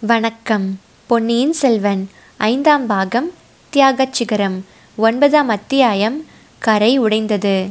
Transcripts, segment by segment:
வணக்கம். பொன்னியின் செல்வன் ஐந்தாம் பாகம் தியாகச் சிகரம் ஒன்பதாம் அத்தியாயம் கரை உடைந்தது.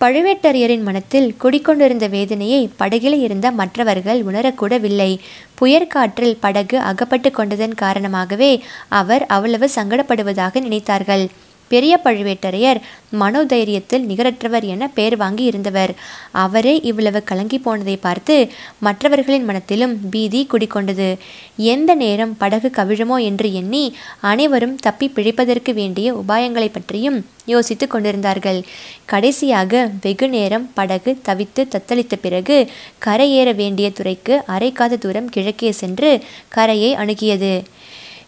பழுவேட்டரையரின் மனத்தில் குடிக்கொண்டிருந்த வேதனையை படகில் இருந்த மற்றவர்கள் உணரக்கூடவில்லை. புயற்காற்றில் படகு அகப்பட்டு கொண்டதன் காரணமாகவே அவர் அவ்வளவு சங்கடப்படுவதாக நினைத்தார்கள். பெரிய பழுவேட்டரையர் மனோதைரியத்தில் நிகரற்றவர் என பெயர் வாங்கி இருந்தவர். அவரே இவ்வளவு கலங்கி போனதை பார்த்து மற்றவர்களின் மனத்திலும் பீதி குடிக்கொண்டது எந்த நேரம் படகு கவிழுமோ என்று எண்ணி அனைவரும் தப்பி பிழைப்பதற்கு வேண்டிய உபாயங்களை பற்றியும் யோசித்து கொண்டிருந்தார்கள். கடைசியாக வெகு நேரம் படகு தவித்து தத்தளித்த பிறகு கரையேற வேண்டிய துறைக்கு அரைக்காத தூரம் கிழக்கே சென்று கரையை அணுகியது.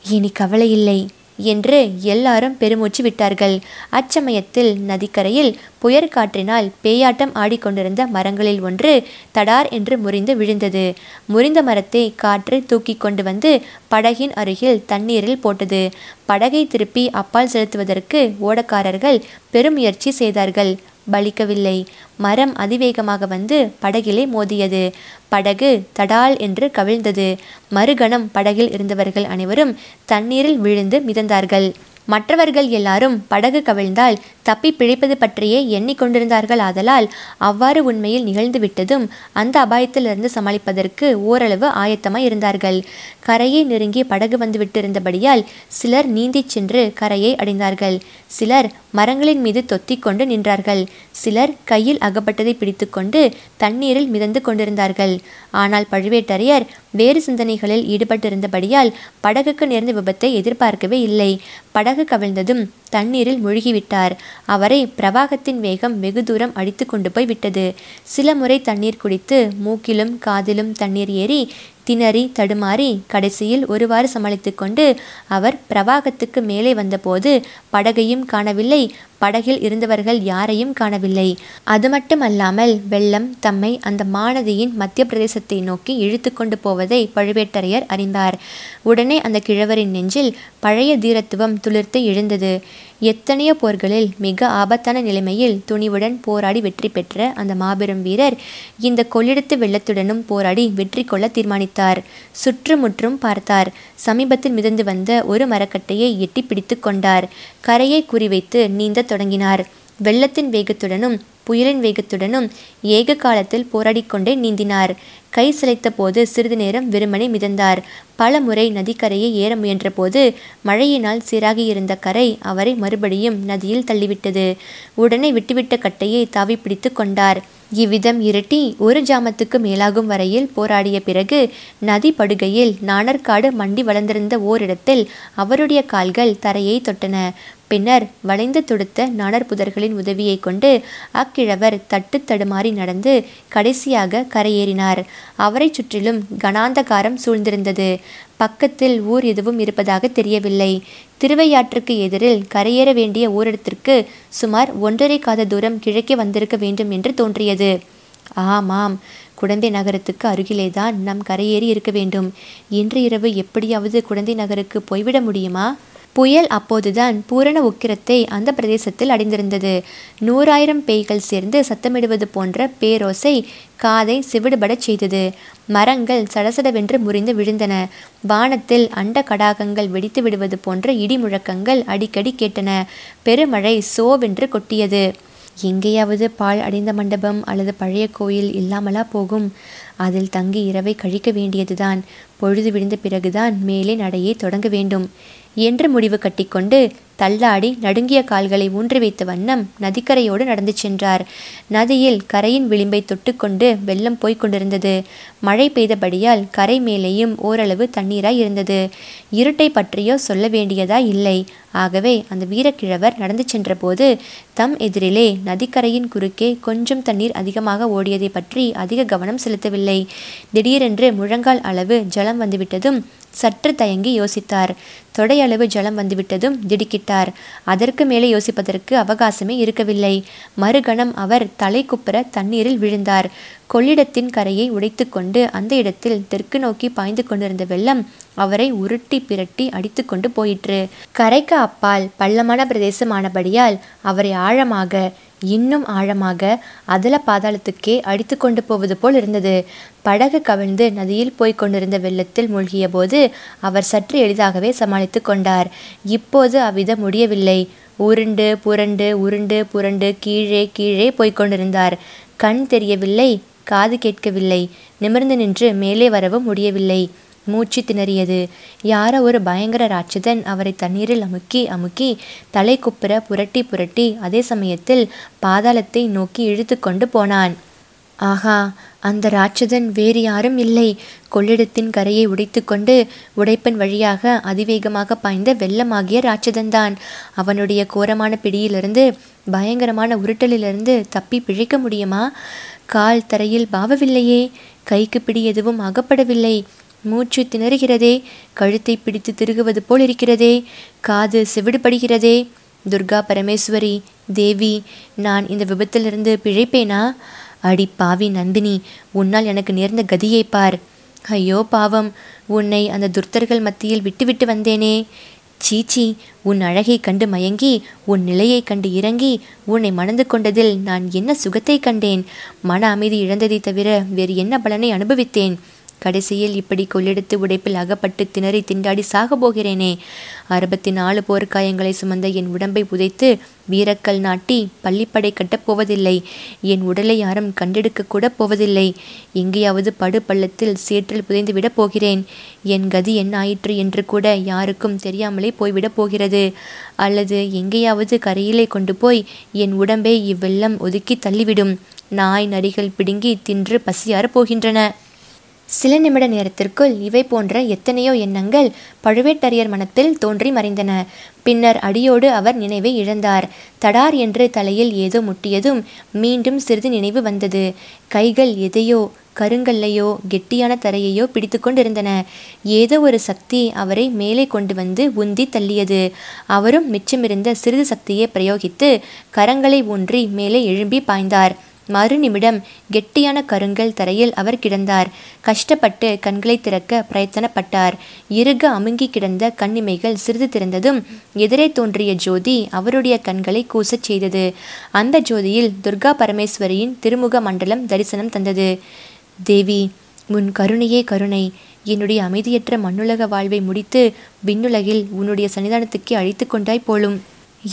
இனி கவலையில்லை என்று எல்லாரும் பெருமூச்சு விட்டார்கள். அச்சமயத்தில் நதிக்கரையில் புயற்காற்றினால் பேயாட்டம் ஆடிக்கொண்டிருந்த மரங்களில் ஒன்று தடார் என்று முறிந்து விழுந்தது. முறிந்த மரத்தை காற்று தூக்கி கொண்டு வந்து படகின் அருகில் தண்ணீரில் போட்டது. படகை திருப்பி அப்பால் செலுத்துவதற்கு ஓடக்காரர்கள் பெருமுயற்சி செய்தார்கள். பலிக்கவில்லை. மரம் அதிவேகமாக வந்து படகிலே மோதியது. படகு தடால் என்று கவிழ்ந்தது. மறுகணம் படகில் இருந்தவர்கள் அனைவரும் தண்ணீரில் விழுந்து மிதந்தார்கள். மற்றவர்கள் எல்லாரும் படகு கவிழ்ந்தால் தப்பி பிழைப்பது பற்றியே எண்ணிக்கொண்டிருந்தார்கள். ஆதலால் அவ்வாறு உண்மையில் நிகழ்ந்து விட்டதும் அந்த அபாயத்திலிருந்து சமாளிப்பதற்கு ஓரளவு ஆயத்தமாய் இருந்தார்கள். கரையை நெருங்கி படகு வந்து விட்டிருந்தபடியால் சிலர் நீந்திச் சென்று கரையை அடைந்தார்கள். சிலர் மரங்களின் மீது தொத்திக்கொண்டு நின்றார்கள். சிலர் கையில் அகப்பட்டதை பிடித்துக்கொண்டு தண்ணீரில் மிதந்து கொண்டிருந்தார்கள். ஆனால் பழுவேட்டரையர் வேறு சிந்தனைகளில் ஈடுபட்டிருந்தபடியால் படகுக்கு நேர்ந்த விபத்தை எதிர்பார்க்கவே இல்லை. படகு கவிழ்ந்ததும் தண்ணீரில் மூழ்கிவிட்டார். அவரை பிரவாகத்தின் வேகம் வெகு தூரம் அடித்து கொண்டு போய் விட்டது. சில முறை தண்ணீர் குடித்து மூக்கிலும் காதிலும் தண்ணீர் ஏறி திணறி தடுமாறி கடைசியில் ஒருவாறு சமாளித்து கொண்டு அவர் பிரவாகத்துக்கு மேலே வந்தபோது படகையும் காணவில்லை. படகில் இருந்தவர்கள் யாரையும் காணவில்லை. அது மட்டுமல்லாமல் வெள்ளம் தம்மை அந்த மாநதியின் மத்திய பிரதேசத்தை நோக்கி இழுத்து கொண்டு போவதை பழுவேட்டரையர் அறிந்தார். உடனே அந்த கிழவரின் நெஞ்சில் பழைய தீரத்துவம் துளிர்த்து எழுந்தது. எத்தனையோ போர்களில் மிக ஆபத்தான நிலைமையில் துணிவுடன் போராடி வெற்றி பெற்ற அந்த மாபெரும் வீரர் இந்த கொள்ளிடத்து வெள்ளத்துடனும் போராடி வெற்றி கொள்ள தீர்மானித்தார். சுற்றுமுற்றும் பார்த்தார். சமீபத்தில் மிதந்து வந்த ஒரு மரக்கட்டையை எட்டி பிடித்து கொண்டார். கரையை குறிவைத்து நீந்த தொடங்கினார். வெள்ளத்தின் வேகத்துடனும் புயலின் வேகத்துடனும் ஏக காலத்தில் போராடிக்கொண்டே நீந்தினார். கை சிலைத்த போது சிறிது நேரம் வெறுமனே மிதந்தார். பல முறை நதிக்கரையை ஏற முயன்றபோது மழையினால் சீராகியிருந்த கரை அவரை மறுபடியும் நதியில் தள்ளிவிட்டது. உடனே விட்டுவிட்ட கட்டையை தாவி பிடித்து கொண்டார். இவ்விதம் இருட்டி ஒரு ஜாமத்துக்கு மேலாகும் வரையில் போராடிய பிறகு நதி படுகையில் நாணற்காடு மண்டி வளர்ந்திருந்த ஓரிடத்தில் அவருடைய கால்கள் தரையை தொட்டன. பின்னர் வளைந்து தொடுத்த நாணர் புதர்களின் உதவியை கொண்டு அக்கிழவர் தட்டு தடுமாறி நடந்து கடைசியாக கரையேறினார். அவரை சுற்றிலும் கனாந்தகாரம் சூழ்ந்திருந்தது. பக்கத்தில் ஊர் எதுவும் இருப்பதாக தெரியவில்லை. திருவையாற்றுக்கு எதிரில் கரையேற வேண்டிய ஓரிடத்திற்கு சுமார் ஒன்றரை காத தூரம் கிழக்கே வந்திருக்க வேண்டும் என்று தோன்றியது. ஆமாம் குடந்தை நகரத்துக்கு அருகிலேதான் நாம் கரையேறி இருக்க வேண்டும். இன்று இரவு எப்படியாவது குடந்தை நகருக்கு போய்விட முடியுமா? புயல் அப்போதுதான் பூரண உக்கிரத்தை அந்த பிரதேசத்தில் அடைந்திருந்தது. நூறாயிரம் பேய்கள் சேர்ந்து சத்தமிடுவது போன்ற பேரோசை காதை சிவிடுபடச் செய்தது. மரங்கள் சடசடவென்று முறிந்து விழுந்தன. வானத்தில் அண்ட கடாகங்கள் வெடித்து விடுவது போன்ற இடி முழக்கங்கள் அடிக்கடி கேட்டன. பெருமழை சோவென்று கொட்டியது. எங்கேயாவது பாழ் அடைந்த மண்டபம் அல்லது பழைய கோயில் இல்லாமலா போகும்? அதில் தங்கி இரவை கழிக்க வேண்டியதுதான். பொழுது விழுந்த பிறகுதான் மேலே நடையை தொடங்க வேண்டும். என்று முடிவு கட்டிக்கொண்டு தள்ளாடி நடுங்கிய கால்களை ஊன்றி வைத்த வண்ணம் நதிக்கரையோடு நடந்து சென்றார். நதியில் கரையின் விளிம்பை தொட்டுக்கொண்டு வெள்ளம் போய்க் கொண்டிருந்தது. மழை பெய்தபடியால் கரை மேலேயும் ஓரளவு தண்ணீராய் இருந்தது. இருட்டை பற்றியோ சொல்ல வேண்டியதா இல்லை. ஆகவே அந்த வீரக்கிழவர் நடந்து சென்றபோது தம் எதிரிலே நதிக்கரையின் குறுக்கே கொஞ்சம் தண்ணீர் அதிகமாக ஓடியதை பற்றி அதிக கவனம் செலுத்தவில்லை. திடீரென்று முழங்கால் அளவு ஜலம் வந்துவிட்டதும் சற்று தயங்கி யோசித்தார். தொடையளவு ஜலம் வந்துவிட்டதும் திடுக்கிட்டார். அதற்கு மேலே யோசிப்பதற்கு அவகாசமே இருக்கவில்லை. மறுகணம் அவர் தலை குப்புற தண்ணீரில் விழுந்தார். கொள்ளிடத்தின் கரையை உடைத்துக்கொண்டு அந்த இடத்தில் தெற்கு நோக்கி பாய்ந்து கொண்டிருந்த வெள்ளம் அவரை உருட்டி பிரட்டி அடித்து கொண்டு போயிற்று. கரைக்கு அப்பால் பள்ளமான பிரதேசமானபடியால் அவரை ஆழமாக இன்னும் ஆழமாக அதல பாதாளத்துக்கே அடித்து கொண்டு போவது போல் இருந்தது. படகு கவிழ்ந்து நதியில் போய்க் கொண்டிருந்த வெள்ளத்தில் மூழ்கிய போது அவர் சற்று எளிதாகவே சமாளித்து கொண்டார். இப்போது அவ்விதம் முடியவில்லை. உருண்டு புரண்டு உருண்டு புரண்டு கீழே கீழே போய்க் கொண்டிருந்தார். கண் தெரியவில்லை காது கேட்கவில்லை. நிமிர்ந்து நின்று மேலே வரவும் முடியவில்லை. மூச்சு திணறியது. யாரோ ஒரு பயங்கர ராட்சதன் அவரை தண்ணீரில் அமுக்கி அமுக்கி தலை குப்புற புரட்டி புரட்டி அதே சமயத்தில் பாதாளத்தை நோக்கி இழுத்து கொண்டு போனான். ஆஹா அந்த ராட்சதன் வேறு யாரும் இல்லை. கொள்ளிடத்தின் கரையை உடைத்துக்கொண்டு உடைப்பன் வழியாக அதிவேகமாக பாய்ந்த வெள்ளமாகிய ராட்சதன்தான். அவனுடைய கோரமான பிடியிலிருந்து பயங்கரமான உருட்டலிலிருந்து தப்பி பிழைக்க முடியுமா? கால் தரையில் பாவவில்லையே. கைக்கு பிடி எதுவும் அகப்படவில்லை. மூச்சு திணறுகிறதே கழுத்தை பிடித்து திருகுவது போல் இருக்கிறதே காது செவிடுபடுகிறதே. துர்கா பரமேஸ்வரி தேவி நான் இந்த விபத்திலிருந்து பிழைப்பேனா? அடி பாவி நந்தினி உன்னால் எனக்கு நேர்ந்த கதியை பார். ஐயோ பாவம் உன்னை அந்த துர்த்தர்கள் மத்தியில் விட்டுவிட்டு வந்தேனே. சீச்சி உன் அழகை கண்டு மயங்கி உன் நிலையை கண்டு இறங்கி உன்னை மணந்து கொண்டதில் நான் என்ன சுகத்தை கண்டேன்? மன அமைதி இழந்ததை தவிர வேறு என்ன பலனை அனுபவித்தேன்? கடைசியில் இப்படி கொள்ளெடுத்து உடைப்பில் அகப்பட்டு திணறி திண்டாடி சாக போகிறேனே. அறுபத்தி நாலு போர்க்காயங்களை சுமந்த என் உடம்பை புதைத்து வீரக்கல் நாட்டி பள்ளிப்படை கட்டப் போவதில்லை. என் உடலை யாரும் கண்டெடுக்க கூட போவதில்லை. எங்கேயாவது படு பள்ளத்தில் சேற்றில் புதைந்து விட போகிறேன். என் கதி என்ன ஆயிற்று என்று கூட யாருக்கும் தெரியாமலே போய்விடப் போகிறது. அல்லது எங்கேயாவது கரையிலே கொண்டு போய் என் உடம்பை இவ்வெல்லம் ஒதுக்கி தள்ளிவிடும். நாய் நரிகள் பிடுங்கி தின்று பசியாற போகின்றன. சில நிமிட நேரத்திற்குள் இவை போன்ற எத்தனையோ எண்ணங்கள் பழுவேட்டரையர் மனத்தில் தோன்றி மறைந்தன. பின்னர் அடியோடு அவர் நினைவை இழந்தார். தடார் என்று தலையில் ஏதோ முட்டியதும் மீண்டும் சிறிது நினைவு வந்தது. கைகள் எதையோ கருங்கல்லையோ கெட்டியான தரையையோ பிடித்து கொண்டிருந்தன. ஏதோ ஒரு சக்தி அவரை மேலே கொண்டு வந்து உந்தி தள்ளியது. அவரும் மிச்சமிருந்த சிறிது சக்தியை பிரயோகித்து கரங்களை ஊன்றி மேலே எழும்பி பாய்ந்தார். மறுநிமிடம் கெட்டியான கருங்கல் தரையில் அவர் கிடந்தார். கஷ்டப்பட்டு கண்களை திறக்க பிரயத்தனப்பட்டார். இறுக அமுங்கி கிடந்த கண்ணிமைகள் சிறிது திறந்ததும் எதிரே தோன்றிய ஜோதி அவருடைய கண்களை கூசச் செய்தது. அந்த ஜோதியில் துர்கா பரமேஸ்வரியின் திருமுக மண்டலம் தரிசனம் தந்தது. தேவி உன் கருணையே கருணை. என்னுடைய அமைதியற்ற மண்ணுலக வாழ்வை முடித்து விண்ணுலகில் உன்னுடைய சன்னிதானத்துக்கே அழைத்து கொண்டாய் போலும்.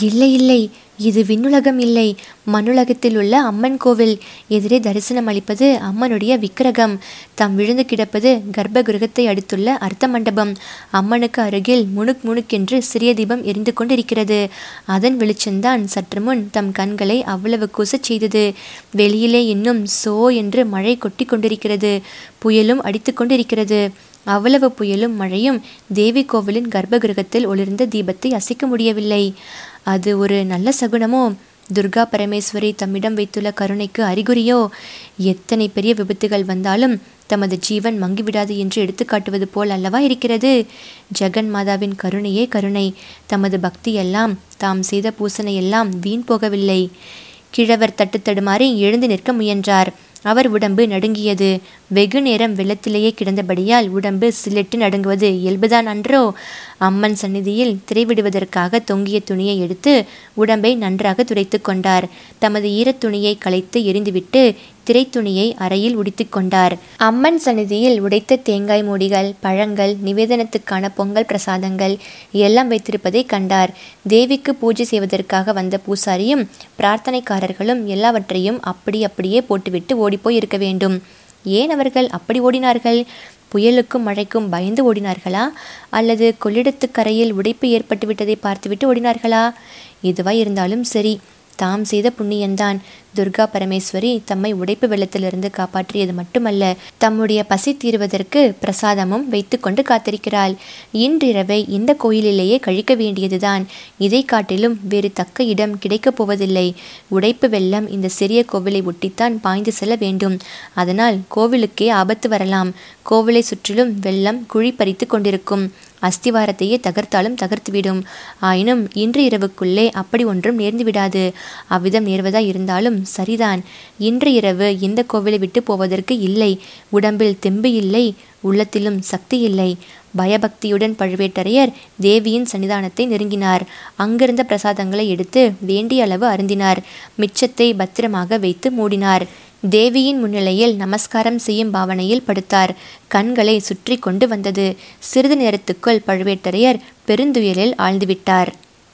இல்லை இல்லை. இது விண்ணுலகம் இல்லை. மண்ணுலகத்தில் உள்ள அம்மன் கோவில். எதிரே தரிசனம் அளிப்பது அம்மனுடைய விக்கிரகம். தம் விழுந்து கிடப்பது கர்ப்பகிரகத்தை அடுத்துள்ள அர்த்த மண்டபம். அம்மனுக்கு அருகில் முணுக் முணுக்கென்று சிறிய தீபம் எரிந்து கொண்டிருக்கிறது. அதன் வெளிச்சம்தான் சற்று முன் தம் கண்களை அவ்வளவு கூசச் செய்தது. வெளியிலே இன்னும் சோ என்று மழை கொட்டி கொண்டிருக்கிறது. புயலும் அடித்து கொண்டிருக்கிறது. அவ்வளவு புயலும் மழையும் தேவி கோவிலின் கர்ப்பகிரகத்தில் ஒளிர்ந்த தீபத்தை அசைக்க முடியவில்லை. அது ஒரு நல்ல சகுனமோ? துர்கா பரமேஸ்வரி தம்மிடம் வைத்துள்ள கருணைக்கு அறிகுறியோ? எத்தனை பெரிய விபத்துகள் வந்தாலும் தமது ஜீவன் மங்கிவிடாது என்று எடுத்துக்காட்டுவது போல் அல்லவா இருக்கிறது? ஜெகன் மாதாவின் கருணையே கருணை. தமது பக்தியெல்லாம் தாம் செய்த பூசணையெல்லாம் வீண் போகவில்லை. கிழவர் தட்டு தடுமாறி எழுந்து நிற்க முயன்றார். அவர் உடம்பு நடுங்கியது. வெகு நேரம் வெள்ளத்திலேயே கிடந்தபடியால் உடம்பு சிலிட்டு நடுங்குவது இயல்புதான் அன்றோ? அம்மன் சந்நிதியில் திரைவிடுவதற்காக தொங்கிய துணியை எடுத்து உடம்பை நன்றாக துடைத்து கொண்டார். தமது ஈரத் துணியை களைத்து எரிந்துவிட்டு திரைத்துணியை அறையில் உடித்து கொண்டார். அம்மன் சந்நிதியில் உடைத்த தேங்காய் மூடிகள் பழங்கள் நிவேதனத்துக்கான பொங்கல் பிரசாதங்கள் எல்லாம் வைத்திருப்பதை கண்டார். தேவிக்கு பூஜை செய்வதற்காக வந்த பூசாரியும் பிரார்த்தனைக்காரர்களும் எல்லாவற்றையும் அப்படி அப்படியே போட்டுவிட்டு ஓடிப்போய் இருக்க வேண்டும். ஏன் அவர்கள் அப்படி ஓடினார்கள்? புயலுக்கும் மழைக்கும் பயந்து ஓடினார்களா? அல்லது கொள்ளிடத்து கரையில் உடைப்பு ஏற்பட்டு விட்டதை பார்த்துவிட்டு ஓடினார்களா? எதுவாய் இருந்தாலும் சரி தாம் செய்த புண்ணியந்தான் துர்கா பரமேஸ்வரி தம்மை உடைப்பு வெள்ளத்திலிருந்து காப்பாற்றியது மட்டுமல்ல தம்முடைய பசி தீர்வதற்கு பிரசாதமும் வைத்துக்கொண்டு காத்திருக்கிறாள். இன்றிரவை இந்த கோயிலிலேயே கழிக்க வேண்டியதுதான். இதை காட்டிலும் வேறு தக்க இடம் கிடைக்கப் போவதில்லை. உடைப்பு வெள்ளம் இந்த சிறிய கோவிலை ஒட்டித்தான் பாய்ந்து செல்ல வேண்டும். அதனால் கோவிலுக்கே ஆபத்து வரலாம். கோவிலை சுற்றிலும் வெள்ளம் குழி பறித்து கொண்டிருக்கும். அஸ்திவாரத்தையே தகர்த்தாலும் தகர்த்துவிடும். ஆயினும் இன்று இரவுக்குள்ளே அப்படி ஒன்றும் நேர்ந்து விடாது அவ்விதம் நேர்வதா இருந்தாலும் சரிதான். இன்று இரவு இந்த கோவிலை விட்டு போவதற்கு இல்லை. உடம்பில் தெம்பு இல்லை உள்ளத்திலும் சக்தி இல்லை. பயபக்தியுடன் பழுவேட்டரையர் தேவியின் சன்னிதானத்தை நெருங்கினார். அங்கிருந்த பிரசாதங்களை எடுத்து வேண்டிய அளவு அருந்தினார். மிச்சத்தை பத்திரமாக வைத்து மூடினார். தேவியின் முன்னிலையில் நமஸ்காரம் செய்யும் பாவனையில் படுத்தார். கண்களை சுற்றி கொண்டு வந்தது. சிறிது நேரத்துக்குள் பழுவேட்டரையர் பெருந்துயலில் ஆழ்ந்துவிட்டார்